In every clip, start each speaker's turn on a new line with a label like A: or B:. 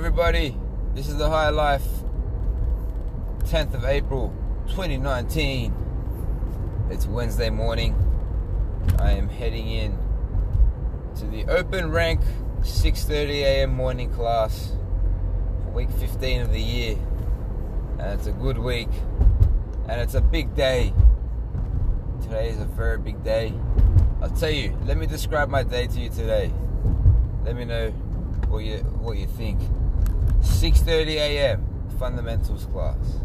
A: everybody. This is the High Life, 10th of April, 2019. It's Wednesday morning. I am heading in to the open rank 6:30 a.m. morning class for week 15 of the year, and it's a good week, and it's a big day. Today is a very big day. I'll tell you. Let me describe my day to you today. Let me know what you what you think. 6:30 a.m. fundamentals class.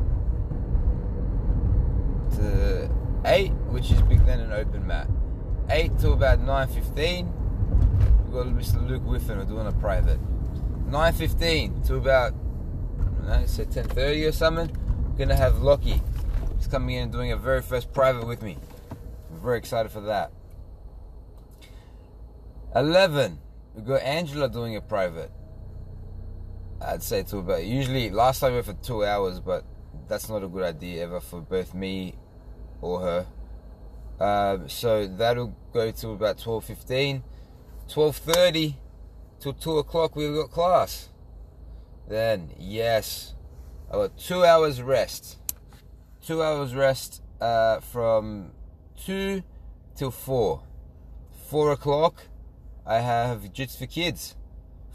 A: To 8, which is big then an open mat. 8 to about 9:15. We've got Mr. Luke Whiffen. We're doing a private. 9:15 to about I don't know, say 10:30 or something. We're gonna have Lockie. He's coming in and doing a very first private with me. I'm very excited for that. 11 We've got Angela doing a private. I'd say to about usually last time we went for two hours, but that's not a good idea ever for both me or her. Um, so that'll go to about 12.15. 12.30 till 2 o'clock we've got class. Then, yes, I got two hours rest. Two hours rest uh, from 2 till 4. 4 o'clock I have Jiu-Jitsu for Kids.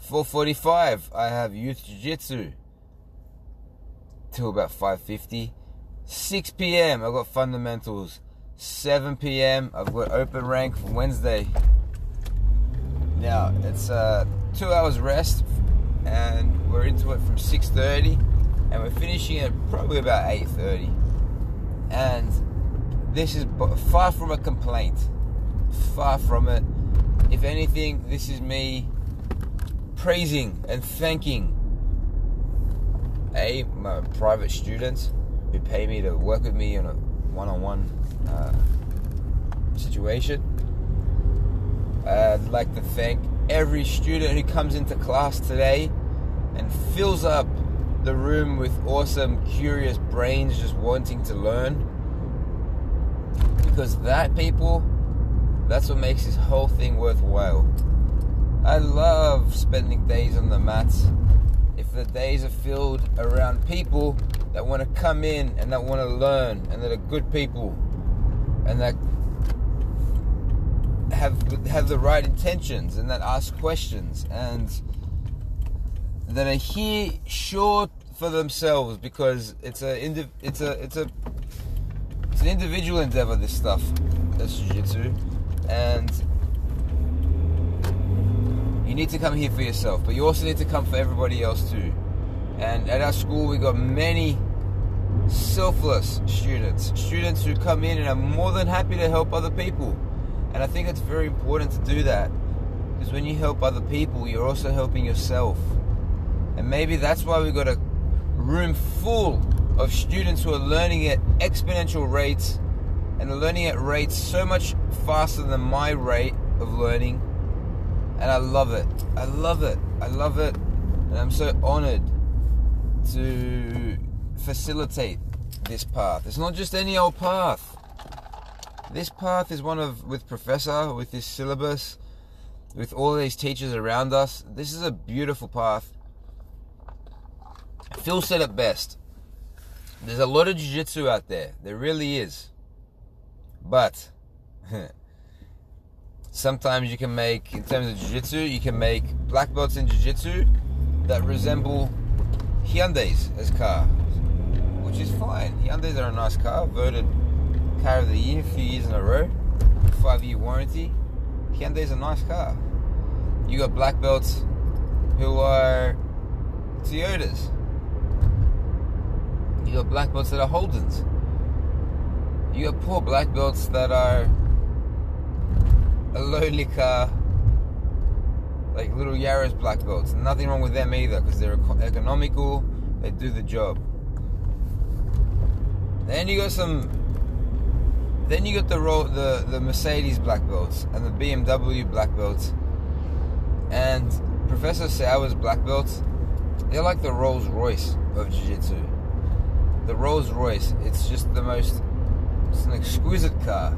A: 4.45, I have Youth Jiu-Jitsu. Till about 5.50. 6 p.m., I've got Fundamentals. 7 p.m., I've got Open Rank for Wednesday. Now, it's uh, two hours rest, and we're into it from 6.30, and we're finishing at probably about 8.30. And this is far from a complaint. Far from it if anything, this is me praising and thanking a my private students who pay me to work with me on a one-on-one uh, situation. I'd like to thank every student who comes into class today and fills up the room with awesome, curious brains just wanting to learn. Because that, people, that's what makes this whole thing worthwhile. I love spending days on the mats. If the days are filled around people that want to come in and that want to learn and that are good people and that have have the right intentions and that ask questions and that are here sure for themselves because it's a it's a it's a it's an individual endeavor this stuff that's jiu-jitsu and you need to come here for yourself, but you also need to come for everybody else too. And at our school, we got many selfless students, students who come in and are more than happy to help other people. And I think it's very important to do that because when you help other people, you're also helping yourself. And maybe that's why we've got a room full of students who are learning at exponential rates and learning at rates so much faster than my rate of learning. And I love it. I love it. I love it. And I'm so honored to facilitate this path. It's not just any old path. This path is one of, with Professor, with this syllabus, with all these teachers around us. This is a beautiful path. Phil said it best. There's a lot of jiu jitsu out there. There really is. But sometimes you can make, in terms of jiu-jitsu, you can make black belts in jiu-jitsu that resemble Hyundais as cars, which is fine. Hyundais are a nice car, voted car of the year a few years in a row, five-year warranty. Hyundai's a nice car. You got black belts who are Toyotas. You got black belts that are Holdens you got poor black belts that are a lonely car, like little Yaris black belts. Nothing wrong with them either because they're economical, they do the job. Then you got some. Then you got the the the Mercedes black belts and the BMW black belts, and Professor Sauer's black belts. They're like the Rolls Royce of Jiu-Jitsu. The Rolls Royce. It's just the most it's an exquisite car.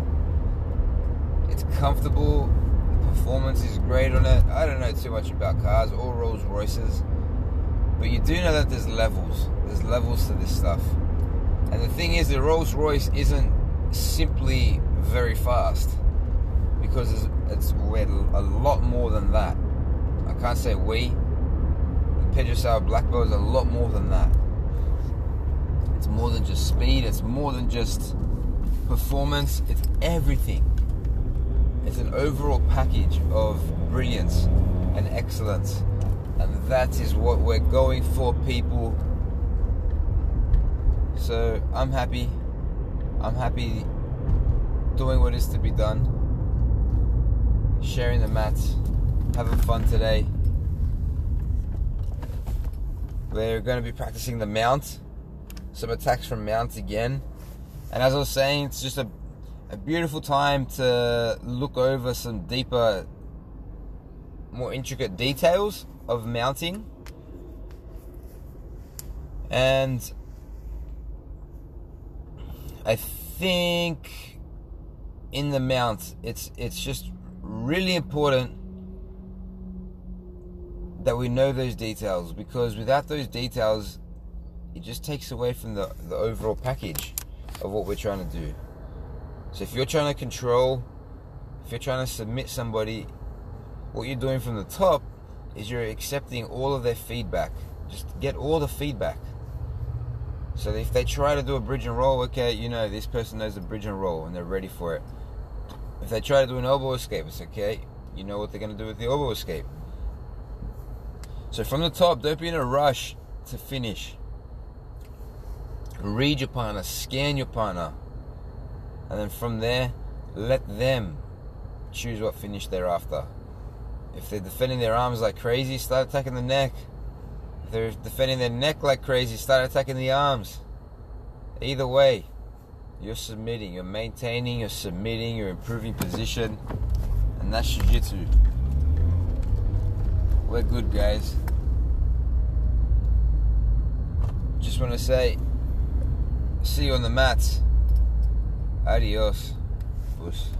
A: It's comfortable. The performance is great on it. I don't know too much about cars or Rolls Royces, But you do know that there's levels. There's levels to this stuff. And the thing is, the Rolls Royce isn't simply very fast because it's, it's a lot more than that. I can't say we. The Pedro Sauer Black Belt is a lot more than that. It's more than just speed. It's more than just performance. It's everything. It's an overall package of brilliance and excellence. And that is what we're going for, people. So I'm happy. I'm happy doing what is to be done. Sharing the mats. Having fun today. We're going to be practicing the mount. Some attacks from mount again. And as I was saying, it's just a a beautiful time to look over some deeper, more intricate details of mounting. And I think in the mount, it's it's just really important that we know those details because without those details, it just takes away from the, the overall package of what we're trying to do. So if you're trying to control, if you're trying to submit somebody, what you're doing from the top is you're accepting all of their feedback. Just get all the feedback. So if they try to do a bridge and roll, okay, you know this person knows the bridge and roll and they're ready for it. If they try to do an elbow escape, it's okay. You know what they're going to do with the elbow escape. So from the top, don't be in a rush to finish. Read your partner, scan your partner, and then from there, let them choose what finish they're after. If they're defending their arms like crazy, start attacking the neck. If they're defending their neck like crazy, start attacking the arms. Either way, you're submitting, you're maintaining, you're submitting, you're improving position, and that's Jiu Jitsu. We're good, guys. Just want to say, see you on the mats. Adiós. Pues.